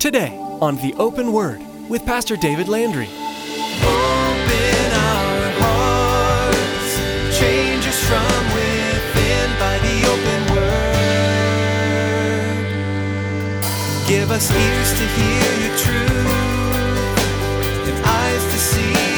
Today on The Open Word with Pastor David Landry. Open our hearts, change us from within by the open word. Give us ears to hear your truth and eyes to see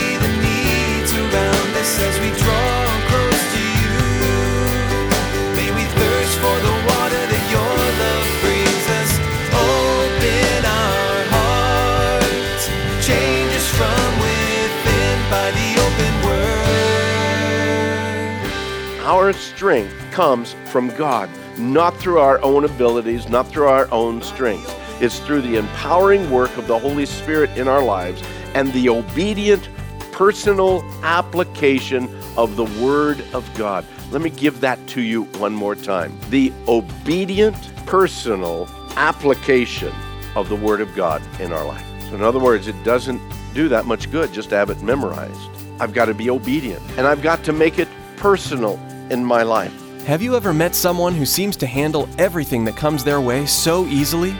strength comes from God, not through our own abilities, not through our own strength. It's through the empowering work of the Holy Spirit in our lives and the obedient personal application of the Word of God. Let me give that to you one more time. The obedient personal application of the Word of God in our life. So, in other words, it doesn't do that much good just to have it memorized. I've got to be obedient and I've got to make it personal in my life. Have you ever met someone who seems to handle everything that comes their way so easily?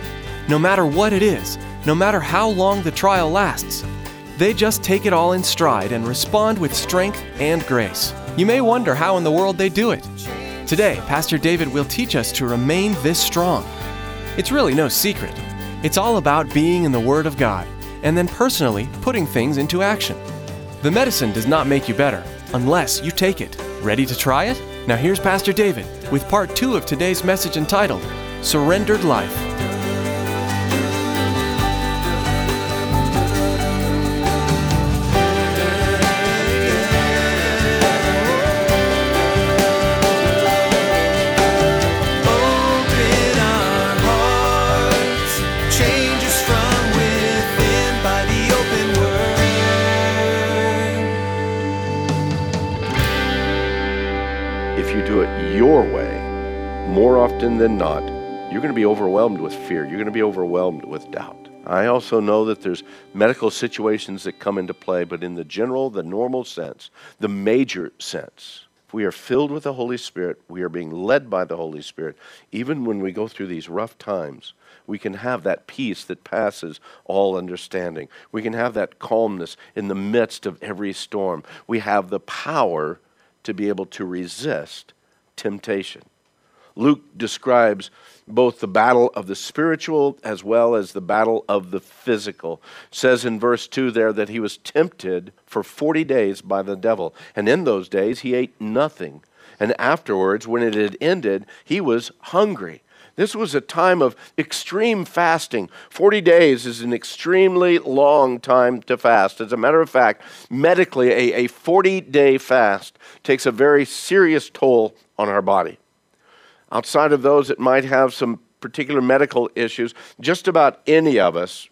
No matter what it is, no matter how long the trial lasts, they just take it all in stride and respond with strength and grace. You may wonder how in the world they do it. Today, Pastor David will teach us to remain this strong. It's really no secret. It's all about being in the Word of God and then personally putting things into action. The medicine does not make you better unless you take it. Ready to try it? Now here's Pastor David with part two of today's message entitled Surrendered Life. Your way, more often than not, you're going to be overwhelmed with fear. You're going to be overwhelmed with doubt. I also know that there's medical situations that come into play, but in the general, the normal sense, the major sense, if we are filled with the Holy Spirit, we are being led by the Holy Spirit, even when we go through these rough times, we can have that peace that passes all understanding. We can have that calmness in the midst of every storm. We have the power to be able to resist temptation. Luke describes both the battle of the spiritual as well as the battle of the physical. Says in verse 2 there that he was tempted for 40 days by the devil, and in those days he ate nothing. And afterwards, when it had ended, he was hungry. This was a time of extreme fasting. 40 days is an extremely long time to fast. As a matter of fact, medically, a, a 40 day fast takes a very serious toll on our body. Outside of those that might have some particular medical issues, just about any of us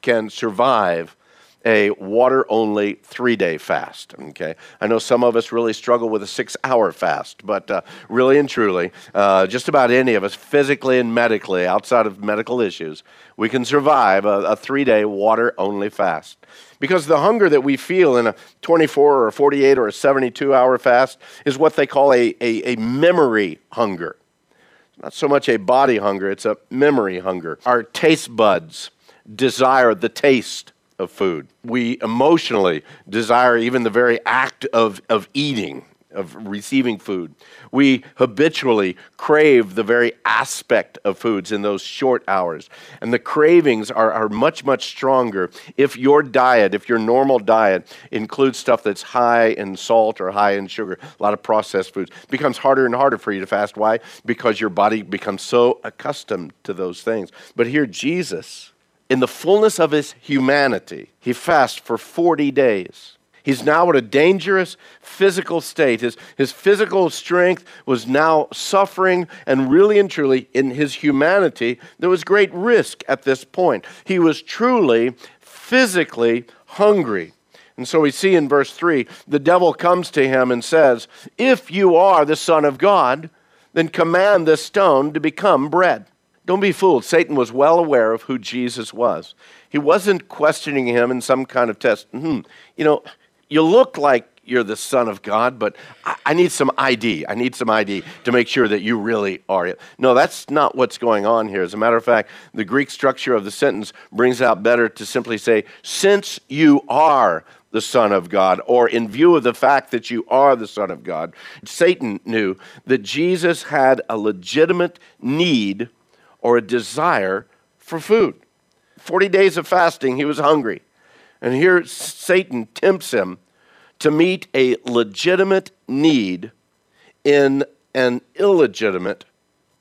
can survive a water only three day fast. Okay, I know some of us really struggle with a six hour fast, but uh, really and truly, uh, just about any of us, physically and medically, outside of medical issues, we can survive a, a three day water only fast. Because the hunger that we feel in a 24 or a 48 or a 72 hour fast is what they call a, a, a memory hunger. Not so much a body hunger, it's a memory hunger. Our taste buds desire the taste of food. We emotionally desire even the very act of, of eating, of receiving food. We habitually crave the very aspect of foods in those short hours. And the cravings are, are much, much stronger if your diet, if your normal diet includes stuff that's high in salt or high in sugar, a lot of processed foods. It becomes harder and harder for you to fast. Why? Because your body becomes so accustomed to those things. But here, Jesus, in the fullness of his humanity, he fasts for 40 days. He's now in a dangerous physical state. His, his physical strength was now suffering, and really and truly, in his humanity, there was great risk at this point. He was truly physically hungry. And so we see in verse 3 the devil comes to him and says, If you are the Son of God, then command this stone to become bread. Don't be fooled. Satan was well aware of who Jesus was. He wasn't questioning him in some kind of test. Hmm, you know, you look like you're the Son of God, but I, I need some ID. I need some ID to make sure that you really are it. No, that's not what's going on here. As a matter of fact, the Greek structure of the sentence brings out better to simply say, since you are the Son of God, or in view of the fact that you are the Son of God, Satan knew that Jesus had a legitimate need or a desire for food. 40 days of fasting, he was hungry. And here Satan tempts him to meet a legitimate need in an illegitimate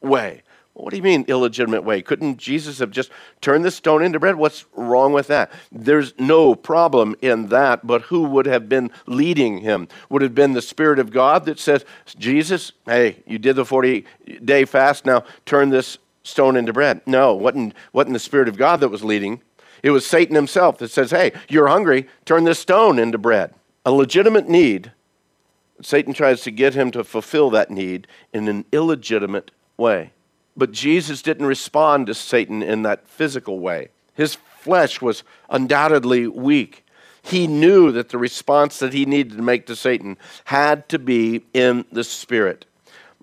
way. What do you mean, illegitimate way? Couldn't Jesus have just turned the stone into bread? What's wrong with that? There's no problem in that, but who would have been leading him? Would have been the Spirit of God that says, Jesus, hey, you did the 40 day fast, now turn this stone into bread. No, wasn't, wasn't the Spirit of God that was leading. It was Satan himself that says, hey, you're hungry, turn this stone into bread. A legitimate need. Satan tries to get him to fulfill that need in an illegitimate way. But Jesus didn't respond to Satan in that physical way. His flesh was undoubtedly weak. He knew that the response that he needed to make to Satan had to be in the spirit.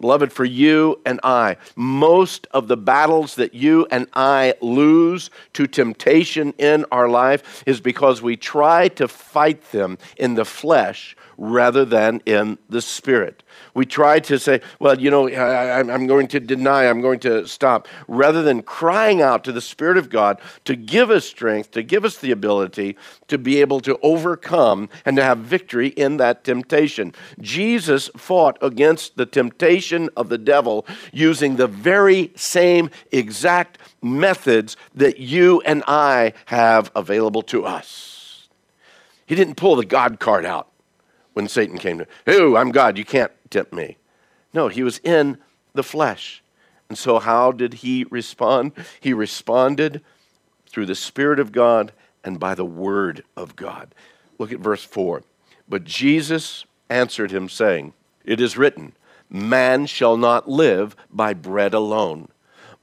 Beloved, for you and I, most of the battles that you and I lose to temptation in our life is because we try to fight them in the flesh rather than in the spirit. We try to say, well, you know, I, am going to deny, I'm going to stop, rather than crying out to the Spirit of God to give us strength, to give us the ability to be able to overcome and to have victory in that temptation. Jesus fought against the temptation of the devil using the very same exact methods that you and I have available to us. He didn't pull the God card out when Satan came to, oh, I'm God, you can't tempt me. No, he was in the flesh. And so, how did he respond? He responded through the Spirit of God and by the Word of God. Look at verse 4. But Jesus answered him, saying, It is written, Man shall not live by bread alone,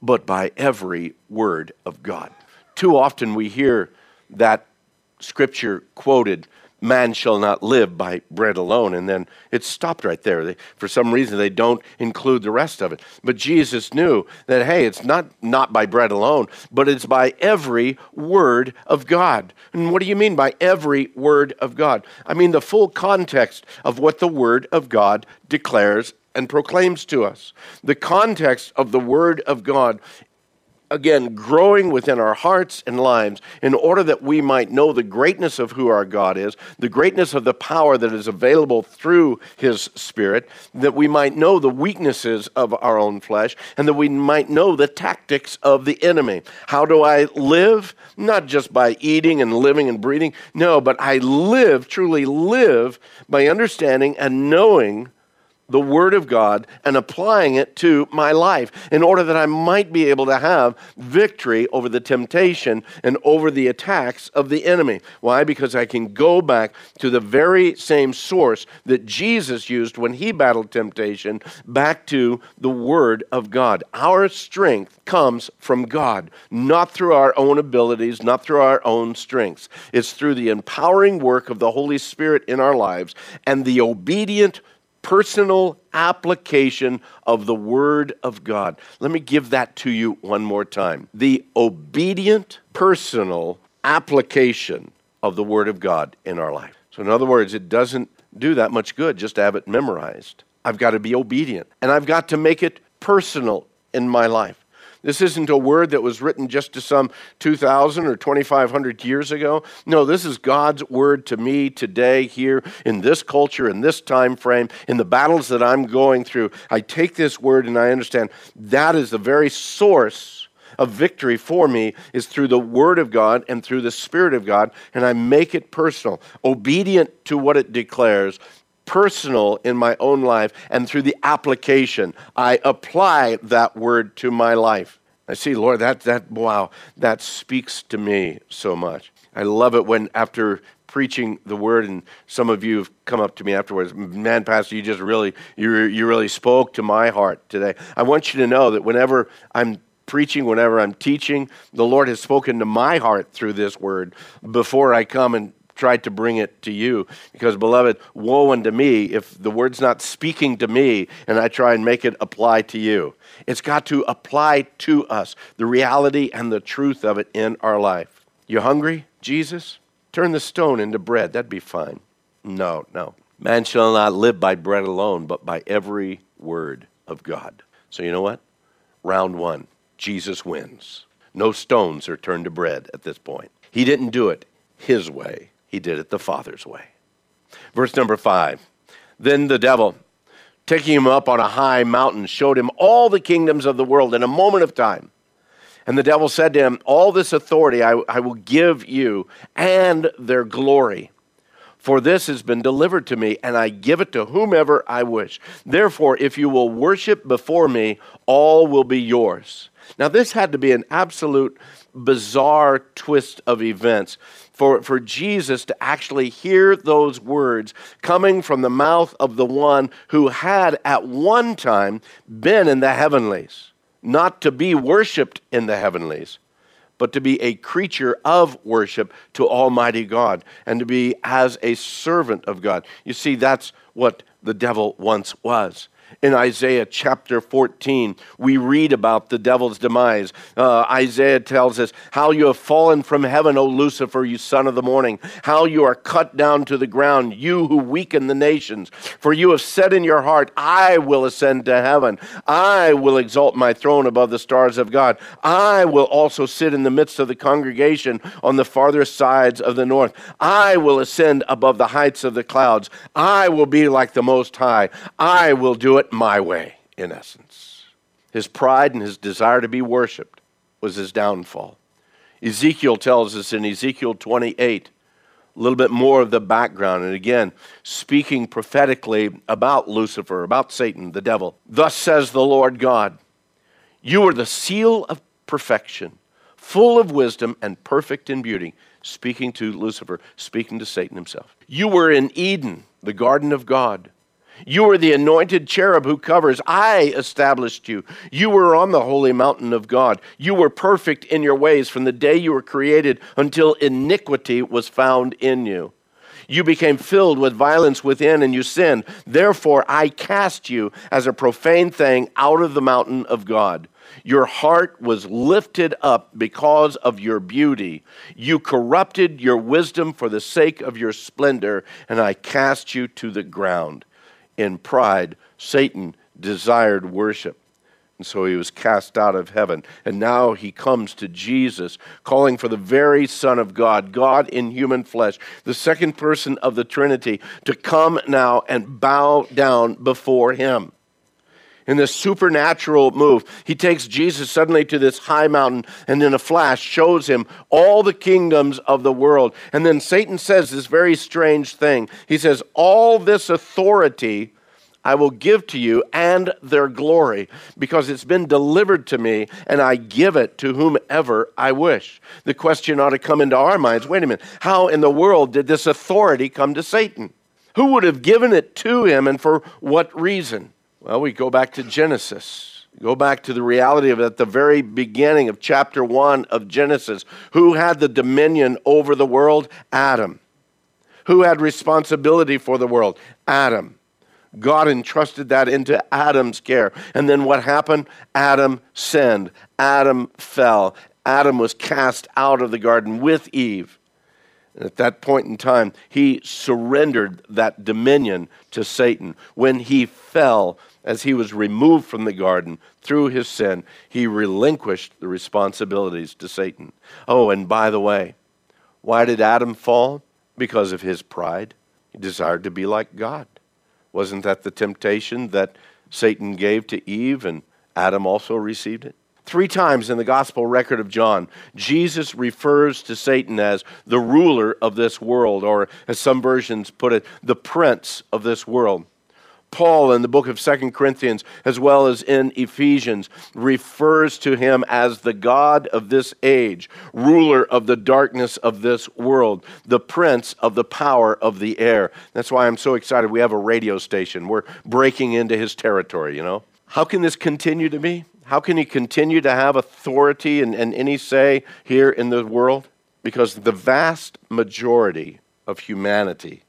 but by every word of God. Too often we hear that scripture quoted man shall not live by bread alone. And then it stopped right there. They, for some reason, they don't include the rest of it. But Jesus knew that, hey, it's not, not by bread alone, but it's by every word of God. And what do you mean by every word of God? I mean the full context of what the word of God declares and proclaims to us. The context of the Word of God again, growing within our hearts and lives in order that we might know the greatness of who our God is, the greatness of the power that is available through His Spirit, that we might know the weaknesses of our own flesh, and that we might know the tactics of the enemy. How do I live? Not just by eating and living and breathing, no, but I live, truly live, by understanding and knowing the Word of God and applying it to my life in order that I might be able to have victory over the temptation and over the attacks of the enemy. Why? Because I can go back to the very same source that Jesus used when he battled temptation, back to the Word of God. Our strength comes from God, not through our own abilities, not through our own strengths. It's through the empowering work of the Holy Spirit in our lives and the obedient personal application of the Word of God. Let me give that to you one more time. The obedient, personal application of the Word of God in our life. So, in other words, it doesn't do that much good just to have it memorized. I've got to be obedient, and I've got to make it personal in my life. This isn't a word that was written just to some 2,000 or 2,500 years ago. No, this is God's word to me today, here in this culture, in this time frame, in the battles that I'm going through. I take this word and I understand that is the very source of victory for me is through the Word of God and through the Spirit of God, and I make it personal, obedient to what it declares, personal in my own life and through the application. I apply that word to my life. I see, Lord, that, that, wow, that speaks to me so much. I love it when after preaching the word and some of you have come up to me afterwards man pastor you just really you, you really spoke to my heart today i want you to know that whenever i'm preaching whenever i'm teaching the lord has spoken to my heart through this word before i come and tried to bring it to you. Because, beloved, woe unto me if the word's not speaking to me and I try and make it apply to you. It's got to apply to us, the reality and the truth of it in our life. You hungry, Jesus? Turn the stone into bread. That'd be fine. No, no. Man shall not live by bread alone, but by every word of God. So, you know what? Round one Jesus wins. No stones are turned to bread at this point. He didn't do it his way, he did it the Father's way. Verse number five Then the devil, taking him up on a high mountain, showed him all the kingdoms of the world in a moment of time. And the devil said to him, All this authority I, I will give you and their glory. For this has been delivered to me, and I give it to whomever I wish. Therefore, if you will worship before me, all will be yours. Now, this had to be an absolute bizarre twist of events for, for Jesus to actually hear those words coming from the mouth of the one who had at one time been in the heavenlies, not to be worshiped in the heavenlies, but to be a creature of worship to Almighty God and to be as a servant of God. You see, that's what the devil once was in Isaiah chapter 14, we read about the devil's demise. Uh, Isaiah tells us, How you have fallen from heaven, O Lucifer, you son of the morning. How you are cut down to the ground, you who weaken the nations. For you have said in your heart, I will ascend to heaven. I will exalt my throne above the stars of God. I will also sit in the midst of the congregation on the farther sides of the north. I will ascend above the heights of the clouds. I will be like the Most High. I will do it my way, in essence. His pride and his desire to be worshiped was his downfall. Ezekiel tells us in Ezekiel 28 a little bit more of the background, and again, speaking prophetically about Lucifer, about Satan, the devil. Thus says the Lord God You are the seal of perfection, full of wisdom and perfect in beauty. Speaking to Lucifer, speaking to Satan himself. You were in Eden, the garden of God. You are the anointed cherub who covers. I established you. You were on the holy mountain of God. You were perfect in your ways from the day you were created until iniquity was found in you. You became filled with violence within and you sinned. Therefore, I cast you as a profane thing out of the mountain of God. Your heart was lifted up because of your beauty. You corrupted your wisdom for the sake of your splendor, and I cast you to the ground in pride, Satan desired worship. And so he was cast out of heaven. And now he comes to Jesus, calling for the very Son of God, God in human flesh, the second person of the Trinity, to come now and bow down before him in this supernatural move. He takes Jesus suddenly to this high mountain and in a flash shows him all the kingdoms of the world. And then Satan says this very strange thing. He says, All this authority I will give to you and their glory because it's been delivered to me and I give it to whomever I wish. The question ought to come into our minds wait a minute, how in the world did this authority come to Satan? Who would have given it to him and for what reason? Well, we go back to Genesis. Go back to the reality of at the very beginning of chapter 1 of Genesis. Who had the dominion over the world? Adam. Who had responsibility for the world? Adam. God entrusted that into Adam's care. And then what happened? Adam sinned. Adam fell. Adam was cast out of the garden with Eve. And at that point in time, he surrendered that dominion to Satan. When he fell, as he was removed from the garden through his sin, he relinquished the responsibilities to Satan. Oh, and by the way, why did Adam fall? Because of his pride. He desired to be like God. Wasn't that the temptation that Satan gave to Eve and Adam also received it? Three times in the gospel record of John, Jesus refers to Satan as the ruler of this world, or as some versions put it, the prince of this world. Paul in the book of Second Corinthians, as well as in Ephesians, refers to him as the God of this age, ruler of the darkness of this world, the prince of the power of the air. That's why I'm so excited. We have a radio station. We're breaking into his territory, you know. How can this continue to be? How can he continue to have authority and, and any say here in the world? Because the vast majority of humanity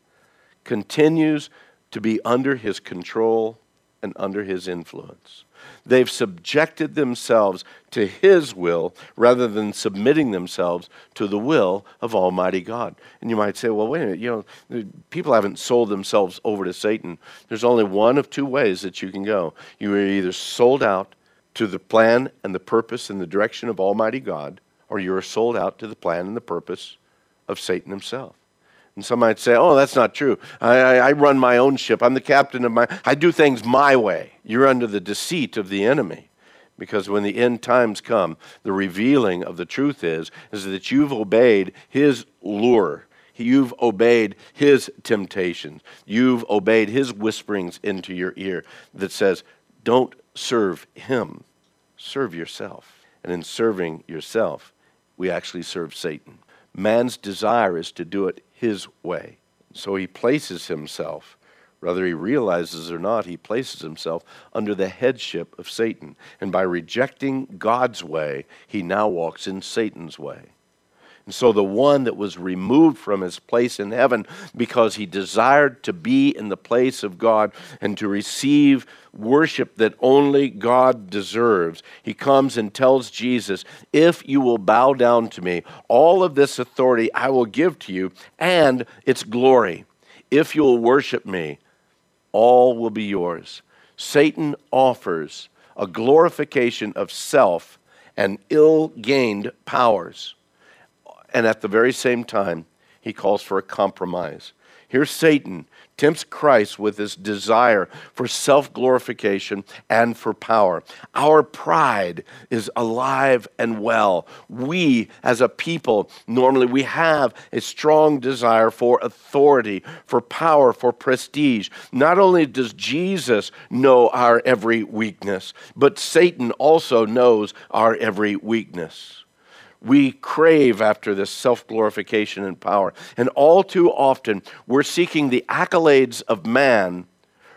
continues to be under his control and under his influence. They've subjected themselves to His will rather than submitting themselves to the will of Almighty God. And you might say, well, wait a minute, you know, people haven't sold themselves over to Satan. There's only one of two ways that you can go. You are either sold out to the plan and the purpose and the direction of Almighty God, or you are sold out to the plan and the purpose of Satan himself. And some might say, oh, that's not true. I, I, I, run my own ship. I'm the captain of my, I do things my way. You're under the deceit of the enemy. Because when the end times come, the revealing of the truth is, is that you've obeyed his lure. You've obeyed his temptations. You've obeyed his whisperings into your ear that says, don't serve him, serve yourself. And in serving yourself, we actually serve Satan. Man's desire is to do it his way. So he places himself, whether he realizes or not, he places himself under the headship of Satan. And by rejecting God's way, he now walks in Satan's way. And so the one that was removed from his place in heaven because he desired to be in the place of God and to receive worship that only God deserves, he comes and tells Jesus, If you will bow down to me, all of this authority I will give to you and its glory. If you will worship me, all will be yours. Satan offers a glorification of self and ill gained powers. And at the very same time, he calls for a compromise. Here, Satan tempts Christ with his desire for self glorification and for power. Our pride is alive and well. We, as a people, normally we have a strong desire for authority, for power, for prestige. Not only does Jesus know our every weakness, but Satan also knows our every weakness we crave after this self glorification and power. And all too often, we're seeking the accolades of man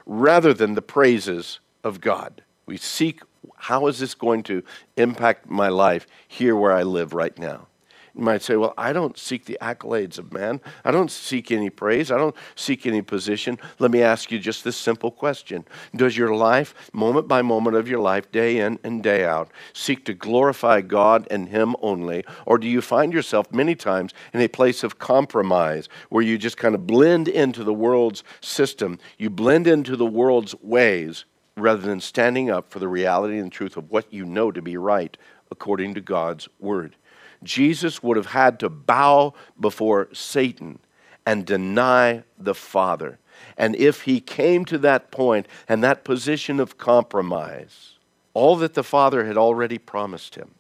rather than the praises of God. We seek how is this going to impact my life here where I live right now? You might say, Well, I don't seek the accolades of man. I don't seek any praise. I don't seek any position. Let me ask you just this simple question Does your life, moment by moment of your life, day in and day out, seek to glorify God and Him only? Or do you find yourself many times in a place of compromise where you just kind of blend into the world's system? You blend into the world's ways rather than standing up for the reality and truth of what you know to be right according to God's Word. Jesus would have had to bow before Satan and deny the Father. And if he came to that point and that position of compromise, all that the Father had already promised him,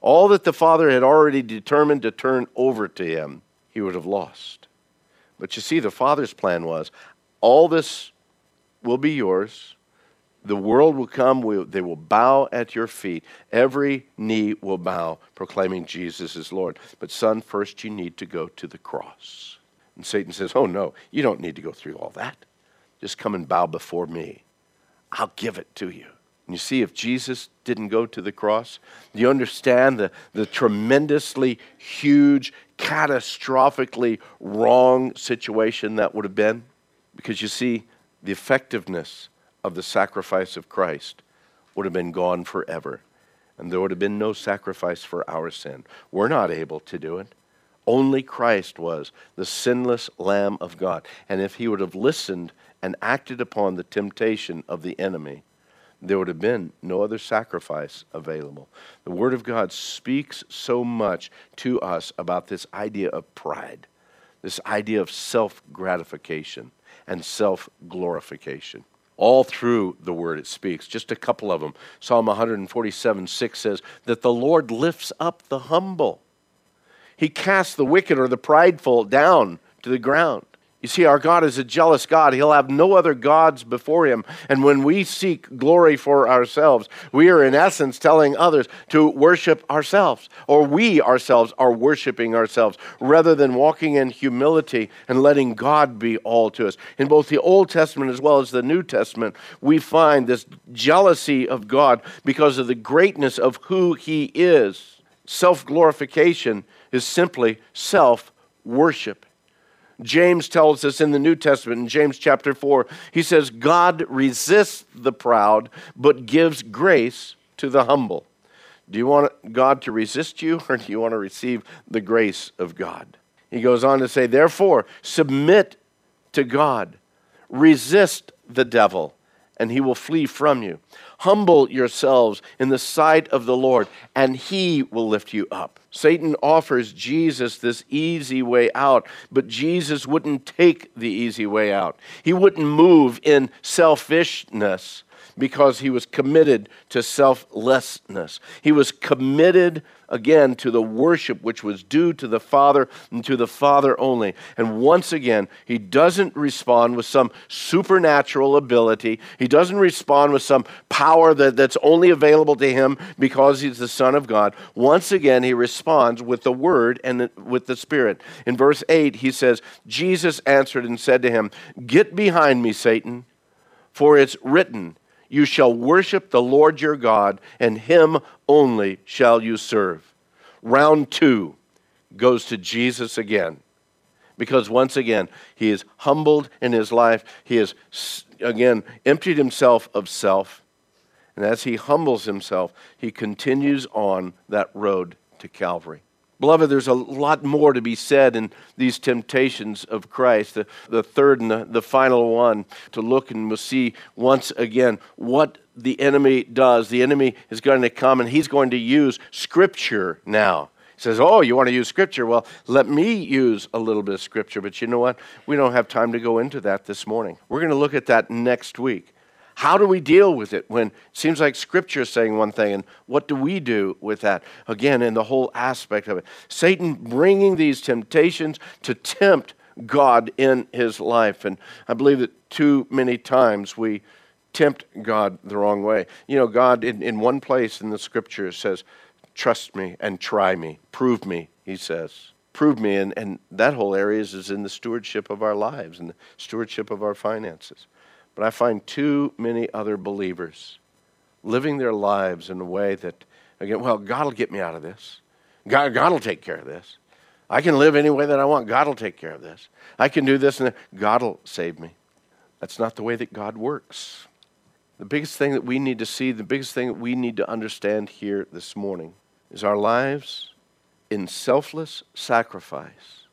all that the Father had already determined to turn over to him, he would have lost. But you see, the Father's plan was all this will be yours. The world will come, they will bow at your feet. Every knee will bow, proclaiming Jesus is Lord. But, son, first you need to go to the cross. And Satan says, Oh, no, you don't need to go through all that. Just come and bow before me. I'll give it to you. And you see, if Jesus didn't go to the cross, do you understand the, the tremendously huge, catastrophically wrong situation that would have been? Because you see, the effectiveness of the sacrifice of Christ would have been gone forever. And there would have been no sacrifice for our sin. We're not able to do it. Only Christ was the sinless Lamb of God. And if he would have listened and acted upon the temptation of the enemy, there would have been no other sacrifice available. The Word of God speaks so much to us about this idea of pride, this idea of self gratification and self glorification all through the word it speaks. Just a couple of them. Psalm 147 6 says that the Lord lifts up the humble, He casts the wicked or the prideful down to the ground. You see, our God is a jealous God. He'll have no other gods before him. And when we seek glory for ourselves, we are in essence telling others to worship ourselves, or we ourselves are worshiping ourselves, rather than walking in humility and letting God be all to us. In both the Old Testament as well as the New Testament, we find this jealousy of God because of the greatness of who he is. Self glorification is simply self worship. James tells us in the New Testament, in James chapter 4, he says, God resists the proud, but gives grace to the humble. Do you want God to resist you, or do you want to receive the grace of God? He goes on to say, Therefore, submit to God, resist the devil, and he will flee from you. Humble yourselves in the sight of the Lord, and he will lift you up. Satan offers Jesus this easy way out, but Jesus wouldn't take the easy way out. He wouldn't move in selfishness because he was committed to selflessness. He was committed again to the worship which was due to the Father and to the Father only. And once again, he doesn't respond with some supernatural ability. He doesn't respond with some power that, that's only available to him because he's the Son of God. Once again, he responds with the Word and with the Spirit. In verse 8, he says, Jesus answered and said to him, Get behind me, Satan, for it's written, you shall worship the Lord your God, and him only shall you serve. Round two goes to Jesus again. Because once again, he is humbled in his life. He has, again, emptied himself of self. And as he humbles himself, he continues on that road to Calvary. Beloved, there's a lot more to be said in these temptations of Christ. The, the third and the, the final one to look and we'll see once again what the enemy does. The enemy is going to come and he's going to use Scripture now. He says, Oh, you want to use Scripture? Well, let me use a little bit of Scripture. But you know what? We don't have time to go into that this morning. We're going to look at that next week. How do we deal with it when it seems like Scripture is saying one thing, and what do we do with that? Again, in the whole aspect of it. Satan bringing these temptations to tempt God in his life. And I believe that too many times we tempt God the wrong way. You know, God, in, in one place in the Scripture, says, Trust me and try me, prove me, he says prove me. And, and that whole area is, is in the stewardship of our lives and the stewardship of our finances. But I find too many other believers living their lives in a way that, again, well, God will get me out of this. God, God will take care of this. I can live any way that I want. God will take care of this. I can do this and. God will save me. That's not the way that God works. The biggest thing that we need to see, the biggest thing that we need to understand here this morning is our lives in selfless sacrifice,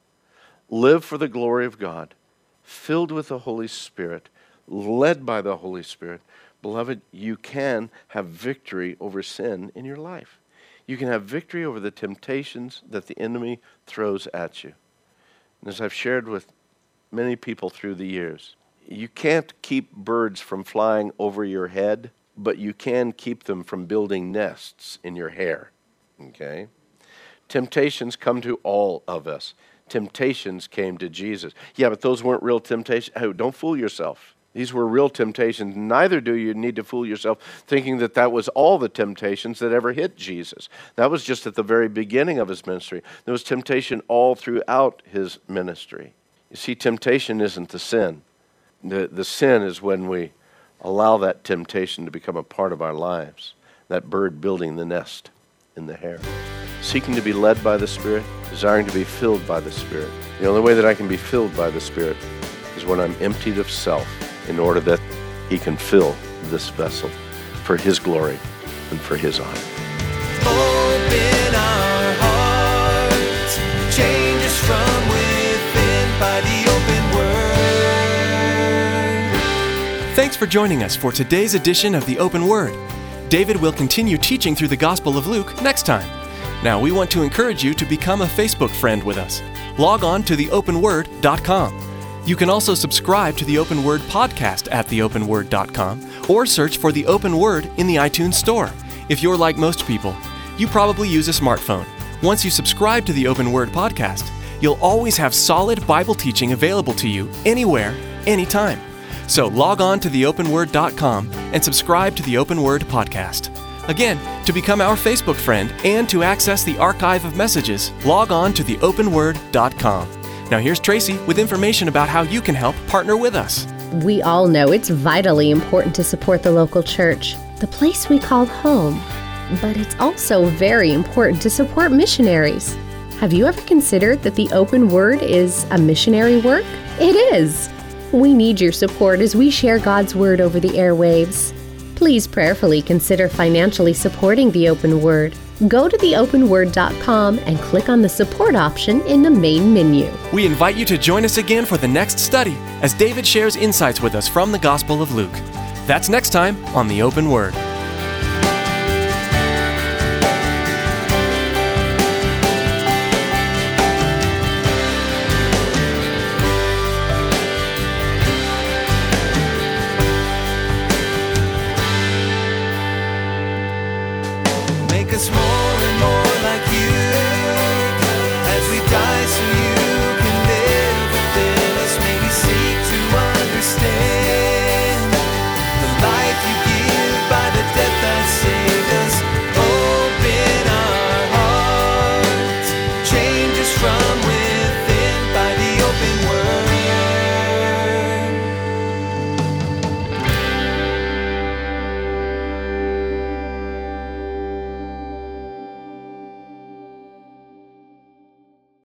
live for the glory of God, filled with the Holy Spirit, led by the Holy Spirit, beloved, you can have victory over sin in your life. You can have victory over the temptations that the enemy throws at you. And as I've shared with many people through the years, you can't keep birds from flying over your head, but you can keep them from building nests in your hair. Okay? Temptations come to all of us. Temptations came to Jesus. Yeah, but those weren't real temptations. Don't fool yourself. These were real temptations. Neither do you need to fool yourself thinking that that was all the temptations that ever hit Jesus. That was just at the very beginning of his ministry. There was temptation all throughout his ministry. You see, temptation isn't the sin. The, the sin is when we allow that temptation to become a part of our lives, that bird building the nest in the hair. Seeking to be led by the Spirit, desiring to be filled by the Spirit. The only way that I can be filled by the Spirit is when I'm emptied of self in order that He can fill this vessel for His glory and for His honor. Open our hearts, change us from within by the open word. Thanks for joining us for today's edition of the Open Word. David will continue teaching through the Gospel of Luke next time. Now, we want to encourage you to become a Facebook friend with us. Log on to theopenword.com. You can also subscribe to the Open Word podcast at theopenword.com or search for the Open Word in the iTunes Store. If you're like most people, you probably use a smartphone. Once you subscribe to the Open Word podcast, you'll always have solid Bible teaching available to you anywhere, anytime. So log on to theopenword.com and subscribe to the Open Word podcast. Again, to become our Facebook friend and to access the archive of messages, log on to theopenword.com. Now, here's Tracy with information about how you can help partner with us. We all know it's vitally important to support the local church, the place we call home. But it's also very important to support missionaries. Have you ever considered that the open word is a missionary work? It is. We need your support as we share God's word over the airwaves. Please prayerfully consider financially supporting the open word. Go to theopenword.com and click on the support option in the main menu. We invite you to join us again for the next study as David shares insights with us from the Gospel of Luke. That's next time on The Open Word.